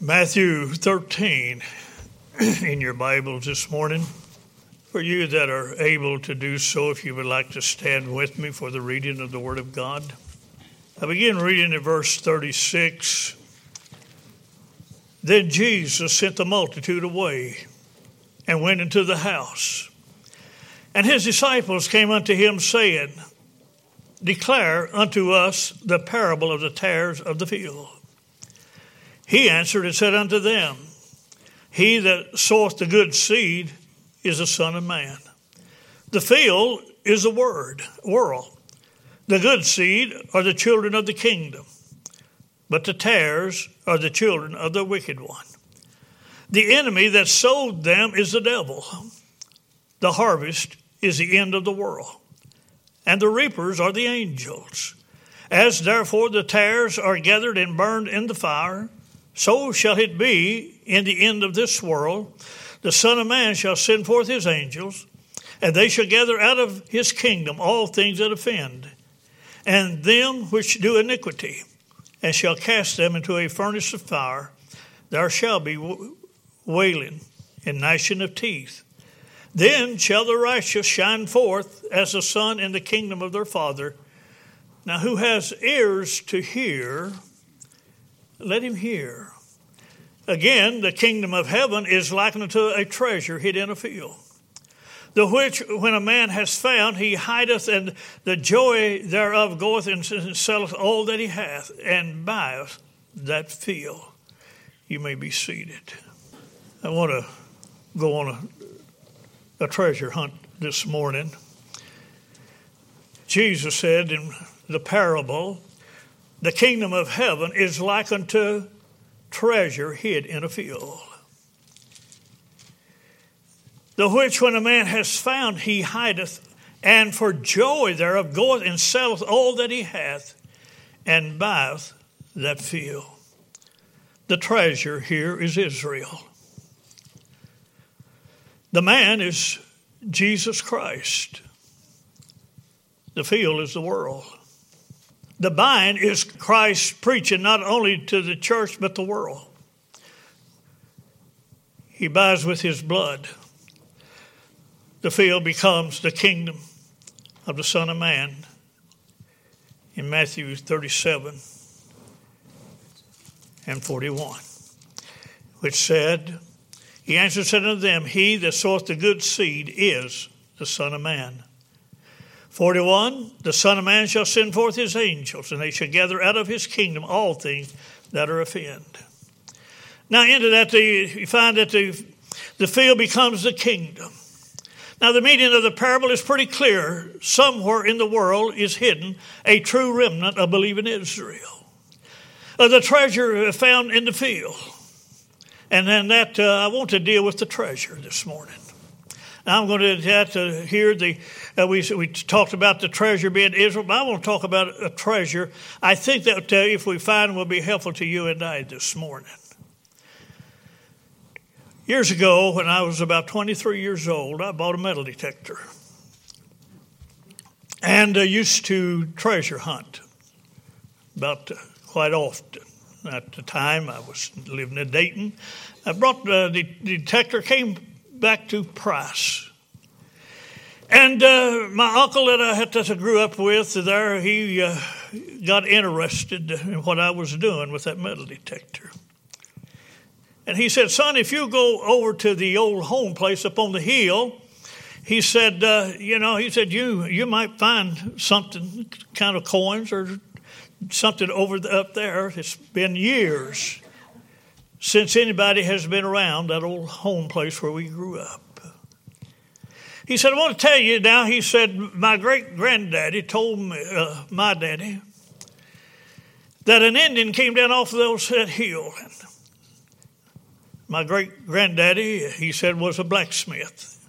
Matthew 13 in your Bibles this morning. For you that are able to do so, if you would like to stand with me for the reading of the Word of God. I begin reading at verse 36. Then Jesus sent the multitude away and went into the house. And his disciples came unto him, saying, Declare unto us the parable of the tares of the field. He answered and said unto them, He that soweth the good seed is the Son of Man. The field is the word, world. The good seed are the children of the kingdom, but the tares are the children of the wicked one. The enemy that sowed them is the devil. The harvest is the end of the world, and the reapers are the angels. As therefore the tares are gathered and burned in the fire, so shall it be in the end of this world. The Son of Man shall send forth his angels, and they shall gather out of his kingdom all things that offend, and them which do iniquity, and shall cast them into a furnace of fire. There shall be wailing and gnashing of teeth. Then shall the righteous shine forth as the sun in the kingdom of their Father. Now, who has ears to hear, let him hear. Again, the kingdom of heaven is likened unto a treasure hid in a field, the which, when a man has found, he hideth, and the joy thereof goeth and selleth all that he hath, and buyeth that field. You may be seated. I want to go on a, a treasure hunt this morning. Jesus said in the parable, the kingdom of heaven is like unto treasure hid in a field. The which when a man has found, he hideth, and for joy thereof goeth and selleth all that he hath, and buyeth that field. The treasure here is Israel. The man is Jesus Christ. The field is the world. The vine is Christ preaching not only to the church but the world. He buys with his blood. The field becomes the kingdom of the Son of Man in Matthew 37 and 41, which said, He answered, said unto them, He that soweth the good seed is the Son of Man. 41 The Son of Man shall send forth his angels, and they shall gather out of his kingdom all things that are offend. Now, into that, the, you find that the, the field becomes the kingdom. Now, the meaning of the parable is pretty clear. Somewhere in the world is hidden a true remnant of believing Israel. Uh, the treasure found in the field. And then that, uh, I want to deal with the treasure this morning. I'm going to have to hear the, uh, we, we talked about the treasure being Israel, but I want to talk about a treasure I think that uh, if we find will be helpful to you and I this morning. Years ago, when I was about 23 years old, I bought a metal detector and uh, used to treasure hunt about uh, quite often. At the time, I was living in Dayton. I brought uh, the detector, came back to Price. And uh, my uncle that I, that I grew up with there, he uh, got interested in what I was doing with that metal detector. And he said, Son, if you go over to the old home place up on the hill, he said, uh, you know, he said, you, you might find something, kind of coins or something over the, up there. It's been years since anybody has been around that old home place where we grew up. He said, I want to tell you now, he said, my great granddaddy told me, uh, my daddy, that an Indian came down off of that hill. My great granddaddy, he said, was a blacksmith.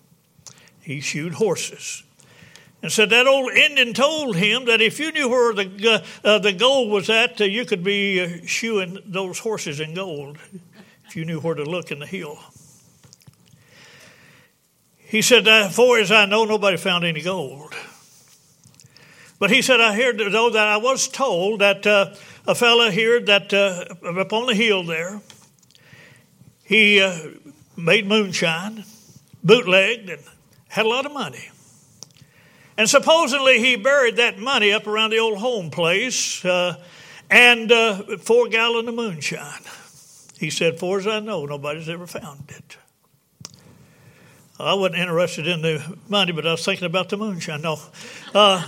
He shoed horses. And said that old Indian told him that if you knew where the, uh, the gold was at, uh, you could be uh, shoeing those horses in gold if you knew where to look in the hill. He said, far as I know, nobody found any gold. But he said, I heard, though, that I was told that uh, a fellow here that uh, up on the hill there, he uh, made moonshine, bootlegged, and had a lot of money. And supposedly he buried that money up around the old home place uh, and uh, four gallon of moonshine. He said, far as I know, nobody's ever found it. I wasn't interested in the money, but I was thinking about the moonshine. No. Uh,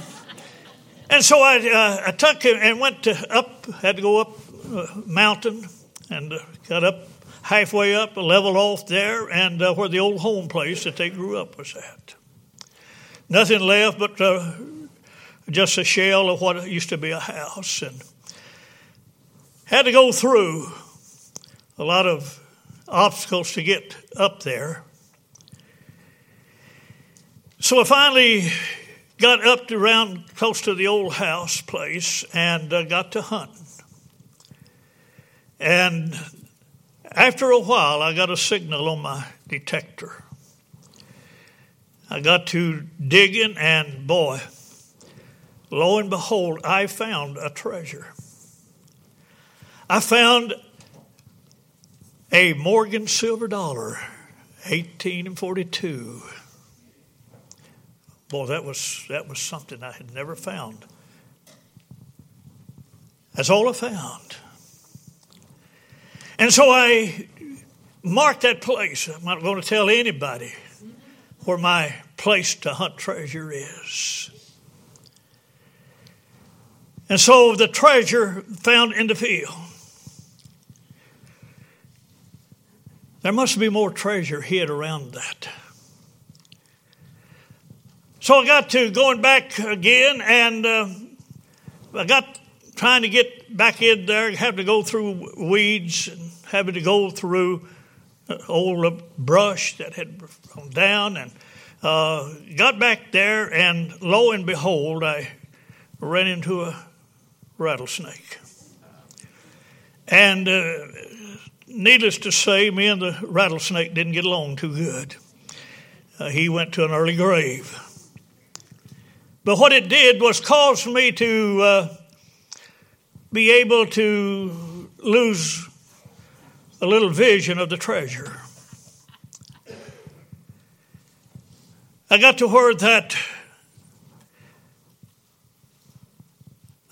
and so I, uh, I took him and went to up, had to go up a mountain and uh, got up halfway up, leveled off there, and uh, where the old home place that they grew up was at. Nothing left but uh, just a shell of what used to be a house. And had to go through a lot of obstacles to get up there. So I finally got up to around close to the old house place and uh, got to hunting. And after a while, I got a signal on my detector. I got to digging, and boy, lo and behold, I found a treasure. I found a Morgan silver dollar, 18 and 42. Boy, that was, that was something I had never found. That's all I found. And so I marked that place. I'm not going to tell anybody where my place to hunt treasure is. And so the treasure found in the field. There must be more treasure hid around that. So I got to going back again, and uh, I got trying to get back in there, having to go through weeds and having to go through old brush that had gone down, and uh, got back there, and lo and behold, I ran into a rattlesnake. And uh, needless to say, me and the rattlesnake didn't get along too good. Uh, he went to an early grave. But what it did was cause me to uh, be able to lose a little vision of the treasure. I got to where that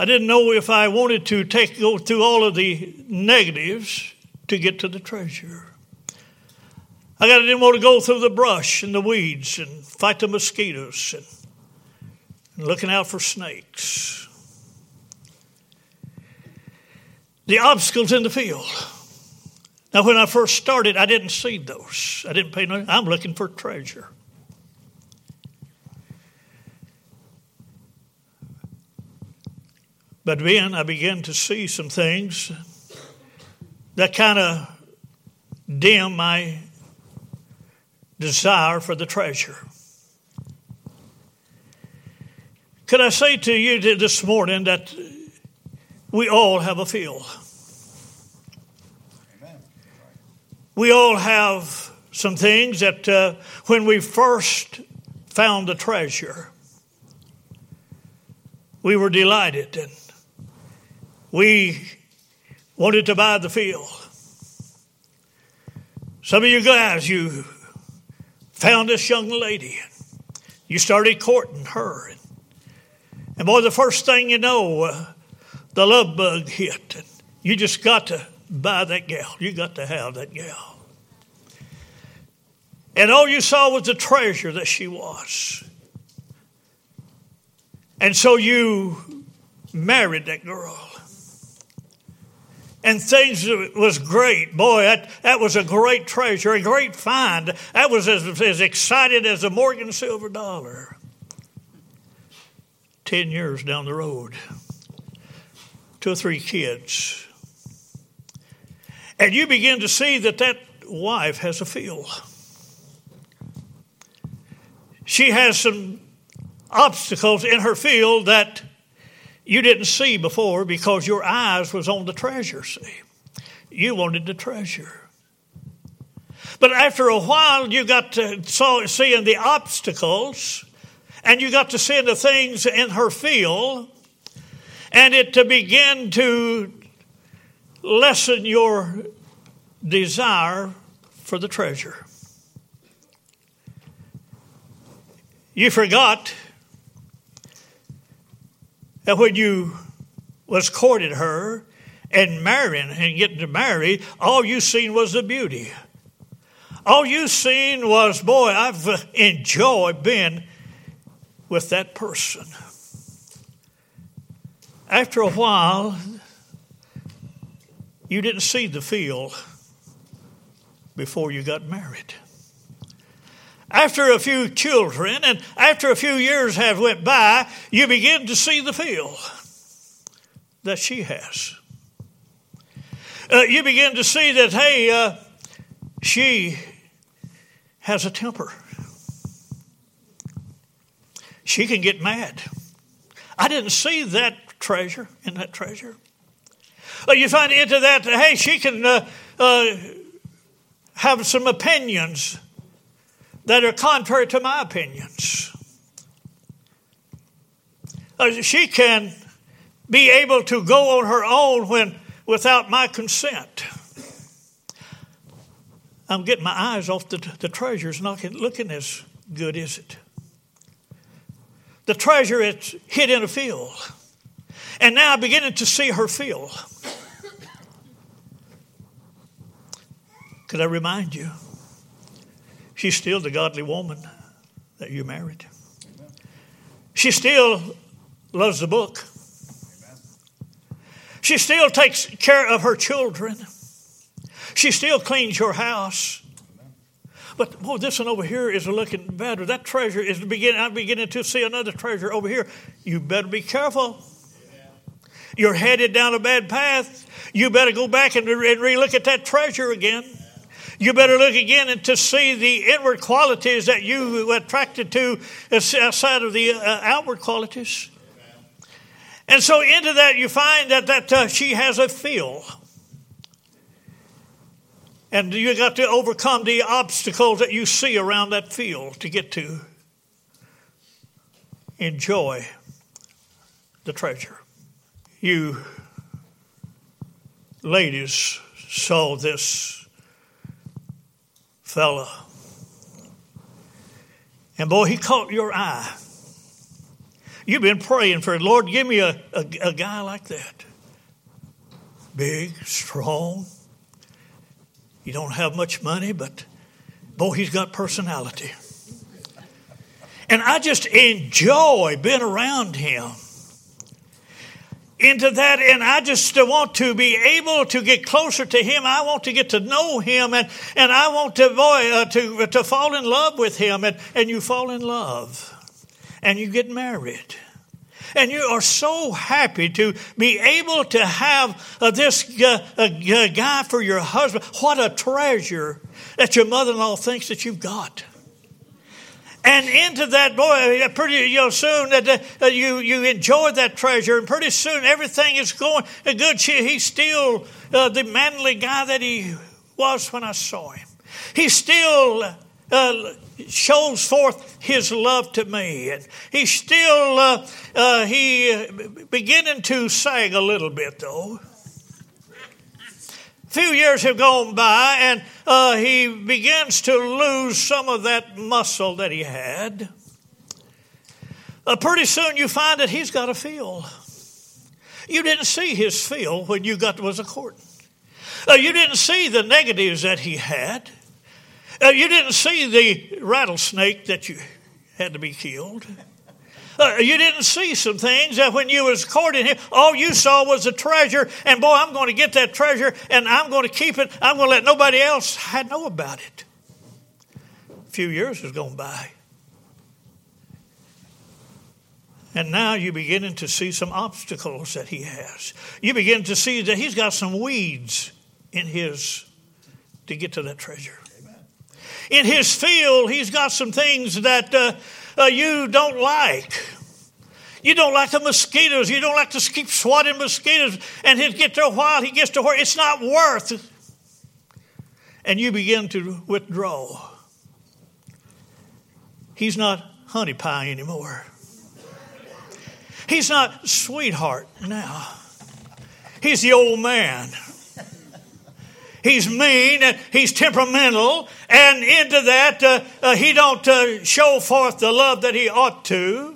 I didn't know if I wanted to take go through all of the negatives to get to the treasure. I got, didn't want to go through the brush and the weeds and fight the mosquitoes and looking out for snakes. The obstacles in the field. Now, when I first started, I didn't see those. I didn't pay no. I'm looking for treasure. But then I began to see some things that kind of dim my desire for the treasure. Could I say to you this morning that we all have a field? We all have some things that uh, when we first found the treasure, we were delighted and we wanted to buy the field. Some of you guys, you found this young lady. You started courting her. And boy, the first thing you know, uh, the love bug hit. And you just got to buy that gal. You got to have that gal. And all you saw was the treasure that she was. And so you married that girl. And things was great. Boy, that, that was a great treasure, a great find. That was as, as excited as a Morgan silver dollar. 10 years down the road, two or three kids. And you begin to see that that wife has a field. She has some obstacles in her field that you didn't see before because your eyes was on the treasure, see. You wanted the treasure. But after a while, you got to saw, seeing the obstacles and you got to seeing the things in her field, and it to begin to lessen your desire for the treasure. You forgot that when you was courting her and marrying and getting to marry, all you seen was the beauty. All you seen was, boy, I've enjoyed being with that person. After a while, you didn't see the field before you got married. After a few children and after a few years have went by, you begin to see the field that she has. Uh, you begin to see that, hey, uh, she has a temper. She can get mad. I didn't see that treasure in that treasure. Uh, you find into that, hey, she can uh, uh, have some opinions that are contrary to my opinions. Uh, she can be able to go on her own when without my consent. I'm getting my eyes off the, the treasure. It's not looking as good, is it? The treasure is hid in a field. And now I'm beginning to see her field. Could I remind you? She's still the godly woman that you married. She still loves the book. She still takes care of her children. She still cleans your house. But boy, this one over here is looking better. That treasure is beginning. I'm beginning to see another treasure over here. You better be careful. You're headed down a bad path. You better go back and, re- look at that treasure again. You better look again and to see the inward qualities that you attracted to outside of the uh, outward qualities. And so into that you find that that uh, she has a feel. And you got to overcome the obstacles that you see around that field to get to enjoy the treasure. You ladies saw this fella. And boy, he caught your eye. You've been praying for, Lord, give me a, a, a guy like that. Big, strong, you don't have much money, but boy, he's got personality. And I just enjoy being around him. Into that, and I just want to be able to get closer to him. I want to get to know him, and, and I want to, uh, to, to fall in love with him. And, and you fall in love, and you get married. And you are so happy to be able to have uh, this uh, uh, guy for your husband. What a treasure that your mother in law thinks that you've got. And into that, boy, uh, pretty you know, soon that uh, you you enjoy that treasure, and pretty soon everything is going good. He's still uh, the manly guy that he was when I saw him. he still uh, shows forth his love to me. And he's still, uh, uh, he beginning to sag a little bit though. Few years have gone by and uh, he begins to lose some of that muscle that he had. Uh, pretty soon you find that he's got a feel. You didn't see his feel when you got was a court. Uh, you didn't see the negatives that he had. Uh, you didn't see the rattlesnake that you had to be killed. Uh, you didn't see some things that when you was courting him, all you saw was a treasure, and boy, I'm going to get that treasure, and I'm going to keep it. I'm going to let nobody else know about it. A few years has gone by. And now you're beginning to see some obstacles that he has. You begin to see that he's got some weeds in his to get to that treasure in his field, he's got some things that uh, uh, you don't like. You don't like the mosquitoes. You don't like to keep swatting mosquitoes. And he'll get to a while, he gets to where it's not worth. And you begin to withdraw. He's not honey pie anymore. He's not sweetheart now. He's the old man. He's mean and he's temperamental and into that uh, uh, he don't uh, show forth the love that he ought to.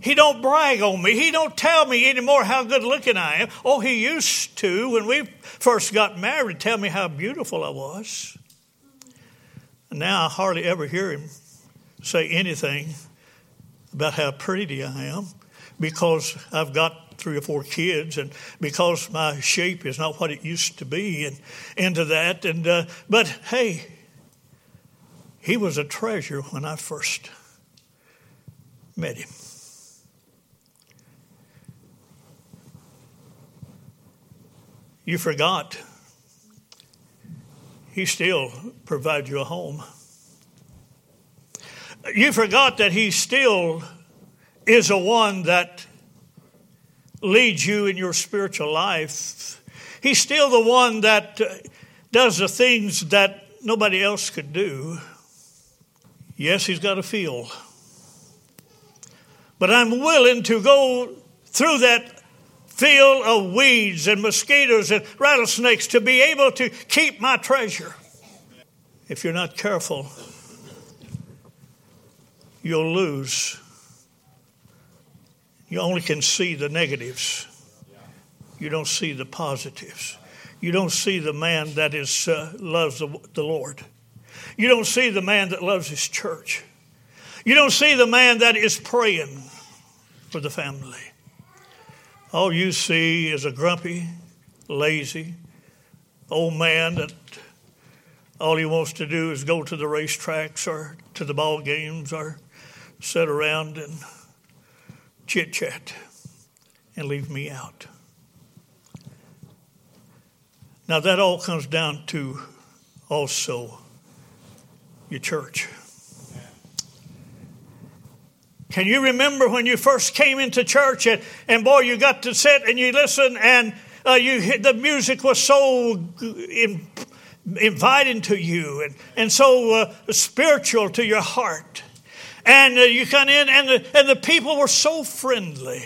He don't brag on me. He don't tell me anymore how good looking i am. Oh he used to when we first got married tell me how beautiful i was. And now i hardly ever hear him say anything about how pretty i am because i've got three or four kids, and because my shape is not what it used to be, and into that. And uh, but hey, he was a treasure when I first met him. You forgot. He still provides you a home. You forgot that he still is a one that leads you in your spiritual life. He's still the one that uh, does the things that nobody else could do. Yes, he's got a feel. But I'm willing to go through that field of weeds and mosquitoes and rattlesnakes to be able to keep my treasure. If you're not careful, you'll lose you only can see the negatives. You don't see the positives. You don't see the man that is uh, loves the, the Lord. You don't see the man that loves his church. You don't see the man that is praying for the family. All you see is a grumpy, lazy old man that all he wants to do is go to the racetracks or to the ball games or sit around and chit chat and leave me out. Now, that all comes down to also your church. Can you remember when you first came into church and, and boy, you got to sit and you listen and uh, you the music was so in, inviting to you and, and so uh, spiritual to your heart. And uh, you come in, and the, and the people were so friendly.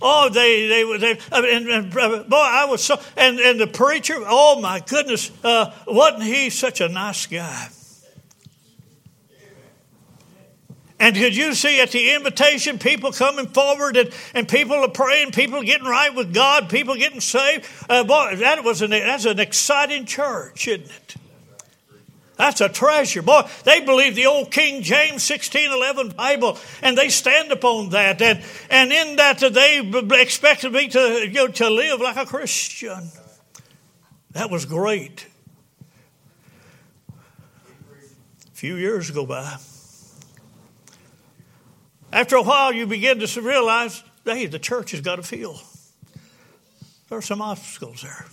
Oh, they, they, they, and, and, boy, I was so, and, and the preacher, oh my goodness, uh, wasn't he such a nice guy? And did you see at the invitation people coming forward and, and people are praying, people getting right with God, people getting saved? Uh, boy, that was an, that's an exciting church, isn't it? That's a treasure. Boy, they believe the old King James 1611 Bible, and they stand upon that. And, and in that, they expected me to, you know, to live like a Christian. That was great. A few years go by. After a while, you begin to realize, hey, the church has got a feel. There are some obstacles there.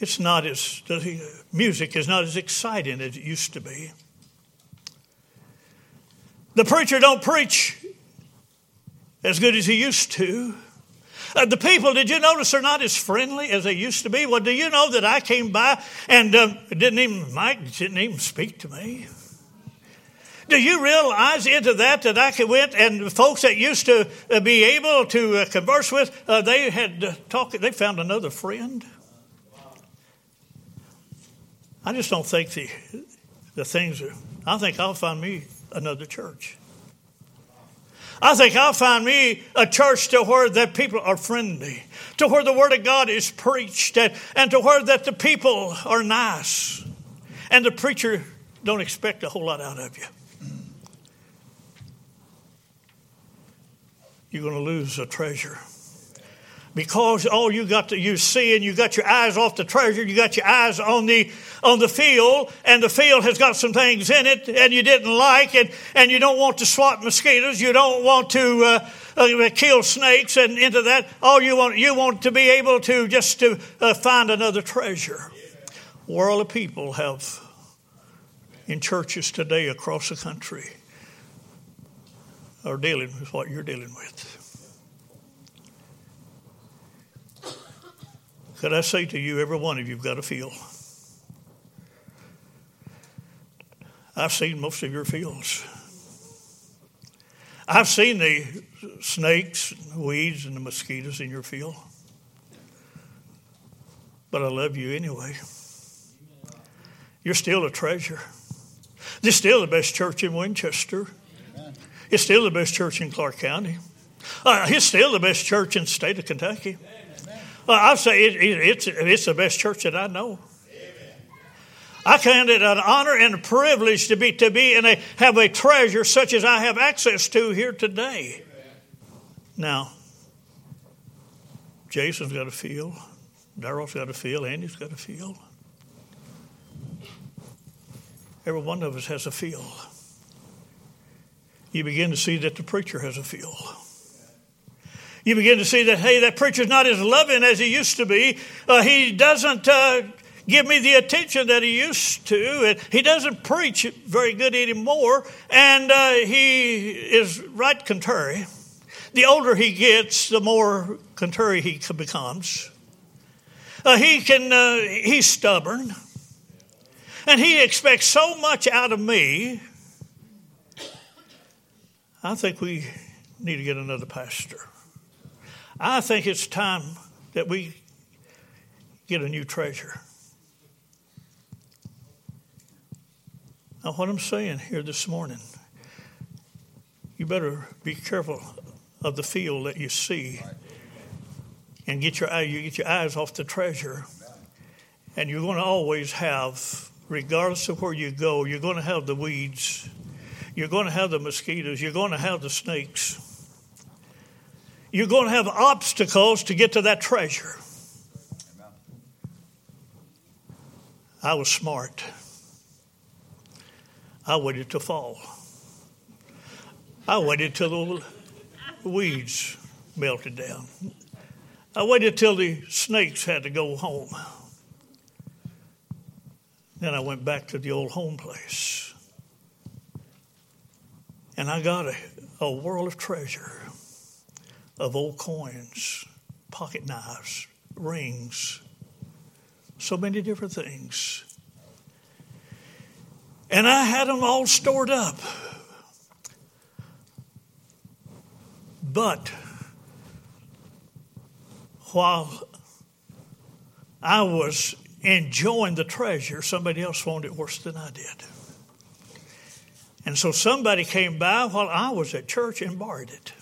It's not as, music is not as exciting as it used to be. The preacher don't preach as good as he used to. Uh, the people, did you notice they're not as friendly as they used to be? Well, do you know that I came by and um, didn't even, Mike didn't even speak to me? Do you realize into that that I went and folks that used to uh, be able to uh, converse with, uh, they had uh, talked, they found another friend? I just don't think the, the things are, I think I'll find me another church. I think I'll find me a church to where the people are friendly, to where the Word of God is preached, and, and to where that the people are nice, and the preacher don't expect a whole lot out of you. You're going to lose a treasure because all you got to you see and you got your eyes off the treasure you got your eyes on the on the field and the field has got some things in it and you didn't like and and you don't want to swat mosquitoes you don't want to uh, uh, kill snakes and into that. All you want you want to be able to just to uh, find another treasure. World of people have in churches today across the country are dealing with what you're dealing with. Could I say to you, every one of you've got a field. I've seen most of your fields. I've seen the snakes, weeds, and the mosquitoes in your field. But I love you anyway. You're still a treasure. This is still the best church in Winchester. It's still the best church in Clark County. Uh, it's still the best church in the state of Kentucky. Uh, I'd say it, it, it's, it's the best church that I know. I count it an honor and a privilege to be to be and have a treasure such as I have access to here today. Now, Jason's got a field, Daryl's got a field, Andy's got a field. Every one of us has a field. You begin to see that the preacher has a field. You begin to see that, hey, that preacher's not as loving as he used to be. Uh, he doesn't uh, give me the attention that he used to. And he doesn't preach very good anymore. And uh, he is right contrary. The older he gets, the more contrary he becomes. Uh, he can, uh, he's stubborn. And he expects so much out of me. I think we need to get another pastor. I think it's time that we get a new treasure. Now, what I'm saying here this morning, you better be careful of the field that you see and get your, you get your eyes off the treasure. And you're going to always have, regardless of where you go, you're going to have the weeds, you're going to have the mosquitoes, you're going to have the snakes. You're going to have obstacles to get to that treasure. I was smart. I waited to fall. I waited till the weeds melted down. I waited till the snakes had to go home. Then I went back to the old home place. And I got a, a world of treasure of old coins, pocket knives, rings, so many different things. And I had them all stored up. But while I was enjoying the treasure, somebody else wanted it worse than I did. And so somebody came by while I was at church and borrowed it.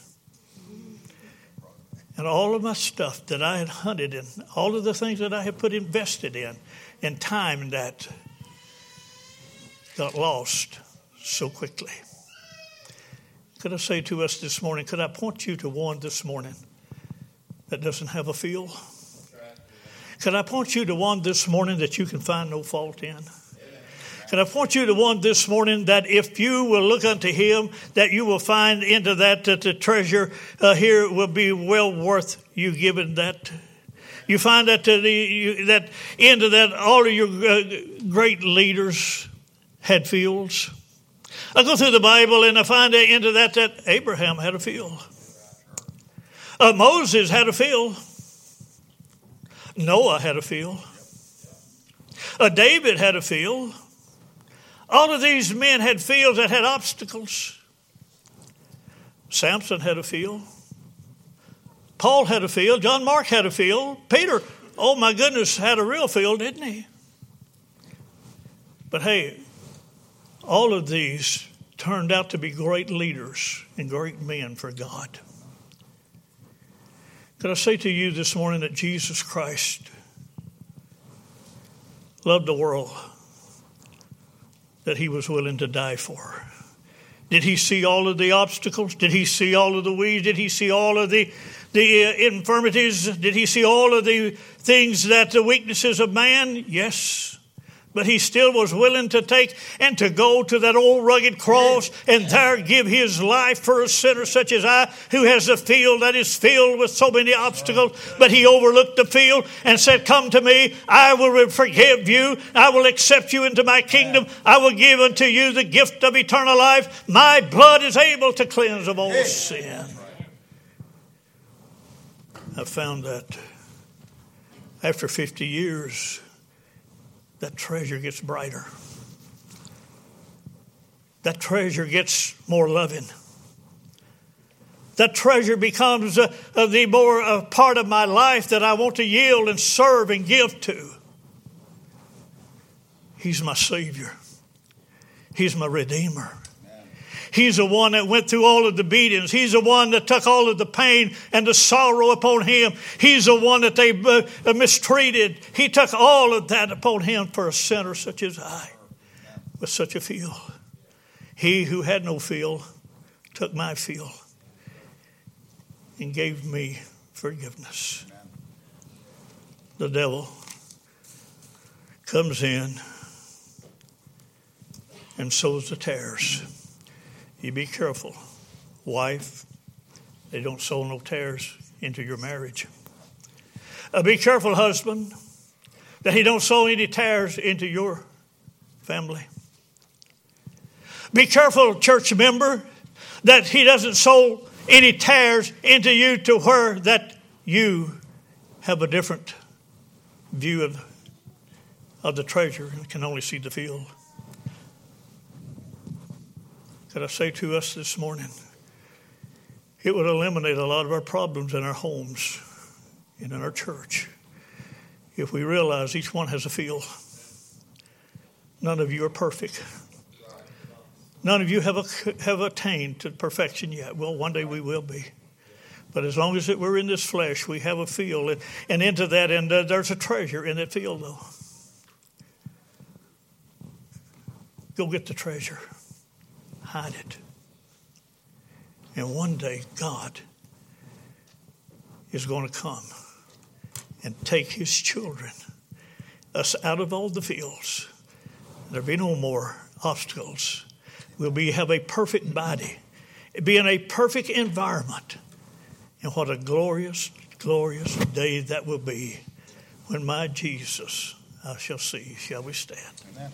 And all of my stuff that I had hunted and all of the things that I had put invested in, in time and that got lost so quickly. Could I say to us this morning, could I point you to one this morning that doesn't have a feel? Could I point you to one this morning that you can find no fault in? Can I point you to one this morning that if you will look unto him, that you will find into that that the treasure uh, here will be well worth you giving that. You find that the, you, that into that all of your uh, great leaders had fields. I go through the Bible and I find into that that Abraham had a field. Uh, Moses had a field. Noah had a field. Uh, David had a field. All of these men had fields that had obstacles. Samson had a field. Paul had a field. John Mark had a field. Peter, oh my goodness, had a real field, didn't he? But hey, all of these turned out to be great leaders and great men for God. Could I say to you this morning that Jesus Christ loved the world that he was willing to die for? Did he see all of the obstacles? Did he see all of the weeds? Did he see all of the, the uh, infirmities? Did he see all of the things that the weaknesses of man? Yes. But he still was willing to take and to go to that old rugged cross and there give his life for a sinner such as I, who has a field that is filled with so many obstacles. But he overlooked the field and said, Come to me, I will forgive you, I will accept you into my kingdom, I will give unto you the gift of eternal life. My blood is able to cleanse of all sin. I found that after 50 years, that treasure gets brighter. That treasure gets more loving. that treasure becomes uh, uh, the more uh, part of my life that I want to yield and serve and give to. He's my Savior. He's my Redeemer. He's the one that went through all of the beatings. He's the one that took all of the pain and the sorrow upon him. He's the one that they uh, mistreated. He took all of that upon him for a sinner such as I, with such a feel. He who had no feel took my feel and gave me forgiveness. The devil comes in and sows the tares. You be careful, wife. They don't sow no tares into your marriage. Uh, be careful, husband, that he don't sow any tares into your family. Be careful, church member, that he doesn't sow any tares into you to where that you have a different view of, of the treasure and can only see the field. Could I say to us this morning, it would eliminate a lot of our problems in our homes and in our church if we realize each one has a field. None of you are perfect. None of you have, a, have attained to perfection yet. Well, one day we will be. But as long as we're in this flesh, we have a field. And, and into that, and uh, there's a treasure in that field, though. Go get the treasure, hide it. And one day, God is going to come and take his children, us out of all the fields. There'll be no more obstacles We'll be, have a perfect body, be in a perfect environment. And what a glorious, glorious day that will be when my Jesus I shall see. Shall we stand? Amen.